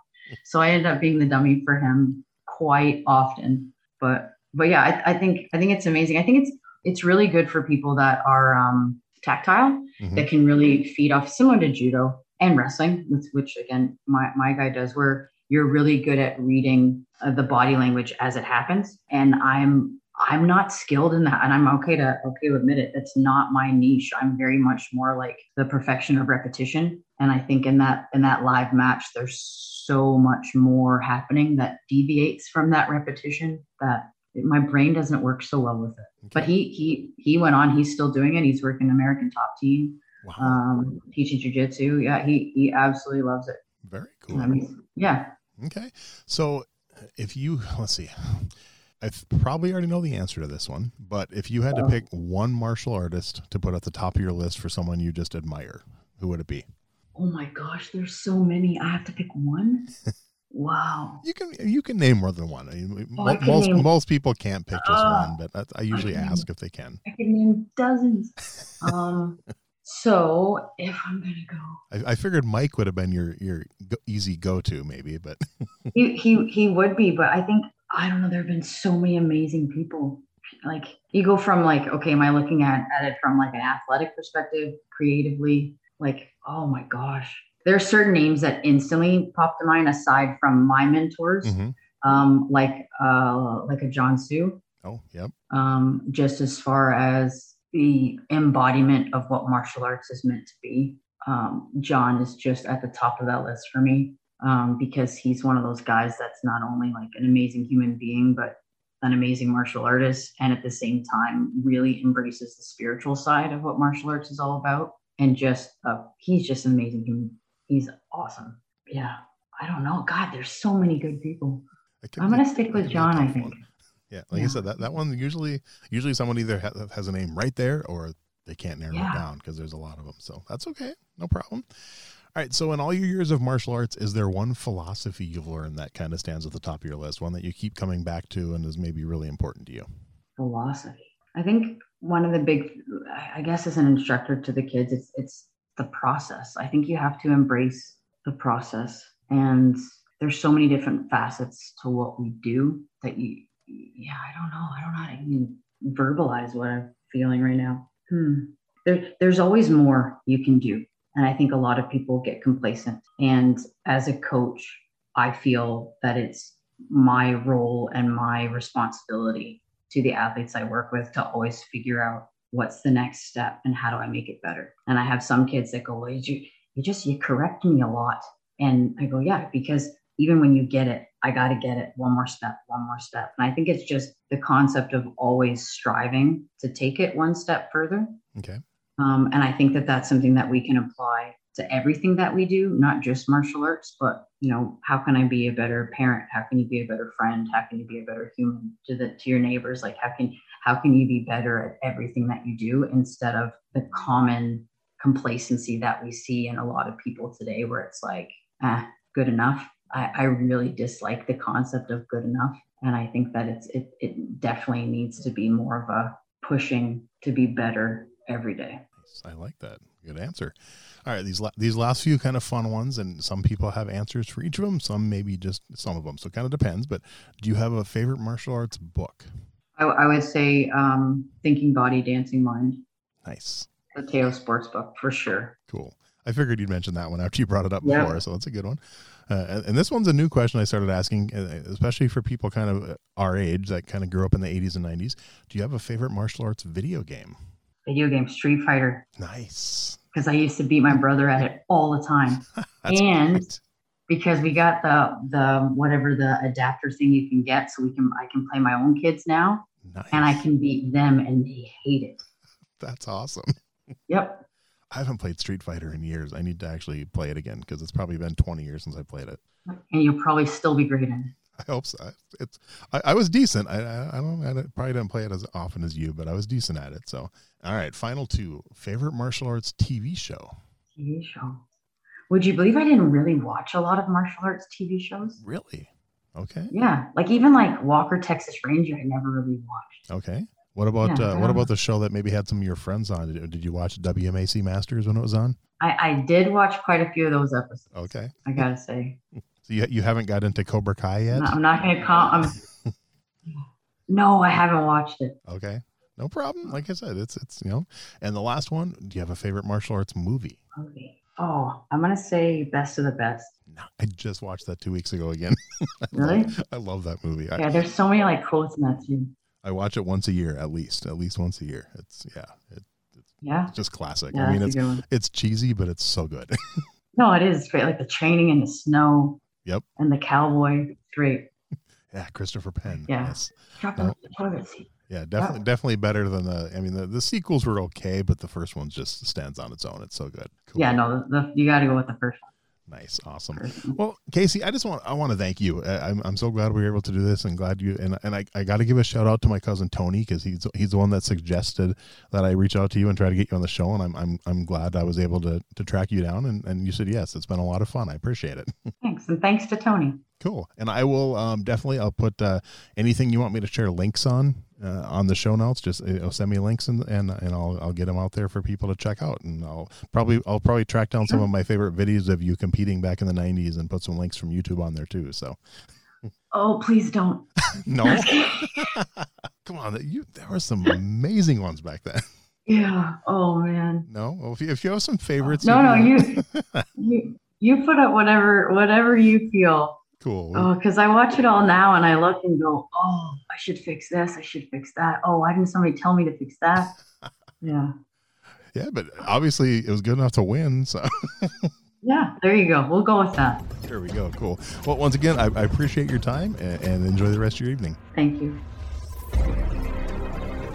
So I ended up being the dummy for him quite often. But but yeah, I, I think I think it's amazing. I think it's it's really good for people that are um, tactile Mhm. that can really feed off similar to judo and wrestling, which, which again my, my guy does, where you're really good at reading uh, the body language as it happens. And I'm I'm not skilled in that, and I'm okay to okay to admit it. That's not my niche. I'm very much more like the perfection of repetition. And I think in that in that live match, there's so much more happening that deviates from that repetition that my brain doesn't work so well with it. But he he he went on. He's still doing it. He's working American top team, wow. um, teaching jujitsu. Yeah, he he absolutely loves it. Very cool. I mean, yeah. Okay. So if you, let's see, I probably already know the answer to this one, but if you had to Oh. pick one martial artist to put at the top of your list for someone you just admire, who would it be? Oh my gosh, there's so many. I have to pick one. Wow. You can you can name more than one. I mean, Oh, mo- I most name- most people can't pick just Ah, one, but I usually can ask if they can. I can name dozens. Um, so if I'm gonna go, I, I figured Mike would have been your your easy go to maybe, but he he he would be, but I think I don't know. There have been so many amazing people. Like you go from like, okay, am I looking at, at it from like an athletic perspective, creatively? Like, oh my gosh, there are certain names that instantly pop to mind aside from my mentors, Mhm. um, like uh, like a John Sue. oh yep, um, just as far as the embodiment of what martial arts is meant to be. Um, John is just at the top of that list for me um, because he's one of those guys that's not only like an amazing human being, but an amazing martial artist, and at the same time, really embraces the spiritual side of what martial arts is all about. And just, uh, he's just an amazing. He's awesome. Yeah. I don't know. God, there's so many good people. I'm gonna stick with could be a John. I think. one. Yeah, like I said, that, that one usually usually someone either ha- has a name right there or they can't narrow Yeah. it down because there's a lot of them. So that's okay, no problem. All right, so in all your years of martial arts, is there one philosophy you've learned that kind of stands at the top of your list, one that you keep coming back to and is maybe really important to you? philosophy. I think one of the big, I guess, as an instructor to the kids, it's it's the process. I think you have to embrace the process, and there's so many different facets to what we do that you, yeah, I don't know, I don't know how to even verbalize what I'm feeling right now. Hmm. There, there's always more you can do, and I think a lot of people get complacent. And as a coach, I feel that it's my role and my responsibility to the athletes I work with to always figure out what's the next step and how do I make it better. And I have some kids that go, well, you, you just, you correct me a lot. And I go, yeah, because even when you get it, I got to get it one more step, one more step. And I think it's just the concept of always striving to take it one step further. Okay. Um, and I think that that's something that we can apply to everything that we do, not just martial arts, but you know, how can I be a better parent? How can you be a better friend? How can you be a better human to the to your neighbors? Like how can how can you be better at everything that you do instead of the common complacency that we see in a lot of people today where it's like, ah, good enough. I, I really dislike the concept of good enough. And I think that it's it it definitely needs to be more of a pushing to be better every day. I like that. Good answer. All right, these la- these last few kind of fun ones, and some people have answers for each of them. Some maybe just some of them. So it kind of depends. But do you have a favorite martial arts book? I, I would say um, Thinking Body, Dancing Mind. Nice. The TaoSports book for sure. Cool. I figured you'd mention that one after you brought it up yeah. before, so that's a good one. Uh, and, and, this one's a new question I started asking, uh, especially for people kind of uh, our age that kind of grew up in the 80s and 90s. Do you have a favorite martial arts video game? Video game, Street Fighter. Nice. Because I used to beat my brother at it all the time, and great. because we got the the whatever the adapter thing you can get, so we can I can play my own kids now, nice. and I can beat them, and they hate it. That's awesome. Yep. I haven't played Street Fighter in years. I need to actually play it again because it's probably been 20 years since I played it. And you'll probably still be great in it. I hope so. It's I, I was decent. I, I, I don't I probably didn't play it as often as you, but I was decent at it. So all right, final two. Favorite martial arts TV show. TV show. Would you believe I didn't really watch a lot of martial arts TV shows? Really? Okay. Yeah, like even like Walker Texas Ranger, I never really watched. Okay. What about yeah, uh, what about the show that maybe had some of your friends on? Did, did you watch WMAC Masters when it was on? I, I did watch quite a few of those episodes. Okay. I gotta say. So you, you haven't got into Cobra Kai yet? No, I'm not gonna call. I'm, no, I haven't watched it. Okay, no problem. Like I said, it's it's you know. And the last one, do you have a favorite martial arts movie? Movie. Oh, I'm gonna say Best of the Best. No, I just watched that two weeks ago again. I really? Love, I love that movie. Yeah, I, there's so many like quotes in that too. I watch it once a year at least, at least once a year. It's yeah, it, it's, yeah, just classic. Yeah, I mean, it's it's cheesy, but it's so good. no, it is great. Like the training in the snow. Yep. And the cowboy, great. Yeah, Christopher Penn. Yeah. Yes. no. Yeah, definitely, definitely better than the. I mean, the, the sequels were okay, but the first one just stands on its own. It's so good. Cool. Yeah, no, the, the, you got to go with the first one. Nice, awesome. Well, Casey, I just want I want to thank you. I, am I'm so glad we were able to do this, and glad you and and I, I got to give a shout out to my cousin Tony because he's he's the one that suggested that I reach out to you and try to get you on the show, and I'm I'm I'm glad I was able to to track you down, and and you said yes. It's been a lot of fun. I appreciate it. Thanks, and thanks to Tony. Cool, and I will um, definitely I'll put uh, anything you want me to share links on uh, on the show notes. Just uh, send me links and and and I'll I'll get them out there for people to check out. And I'll probably I'll probably track down some of my favorite videos of you competing back in the '90s and put some links from YouTube on there too. So. Oh, please don't. no. Come on, you there were some amazing ones back then. Yeah. Oh man. No. Well, if you, if you have some favorites. No, no, you, you you put up whatever whatever you feel Cool. Oh, because I watch it all now and I look and go, oh, I should fix this. I should fix that. Oh, why didn't somebody tell me to fix that? yeah. Yeah, but obviously it was good enough to win. So. yeah, there you go. We'll go with that. There we go. Cool. Well, once again, I, I appreciate your time and, and enjoy the rest of your evening. Thank you.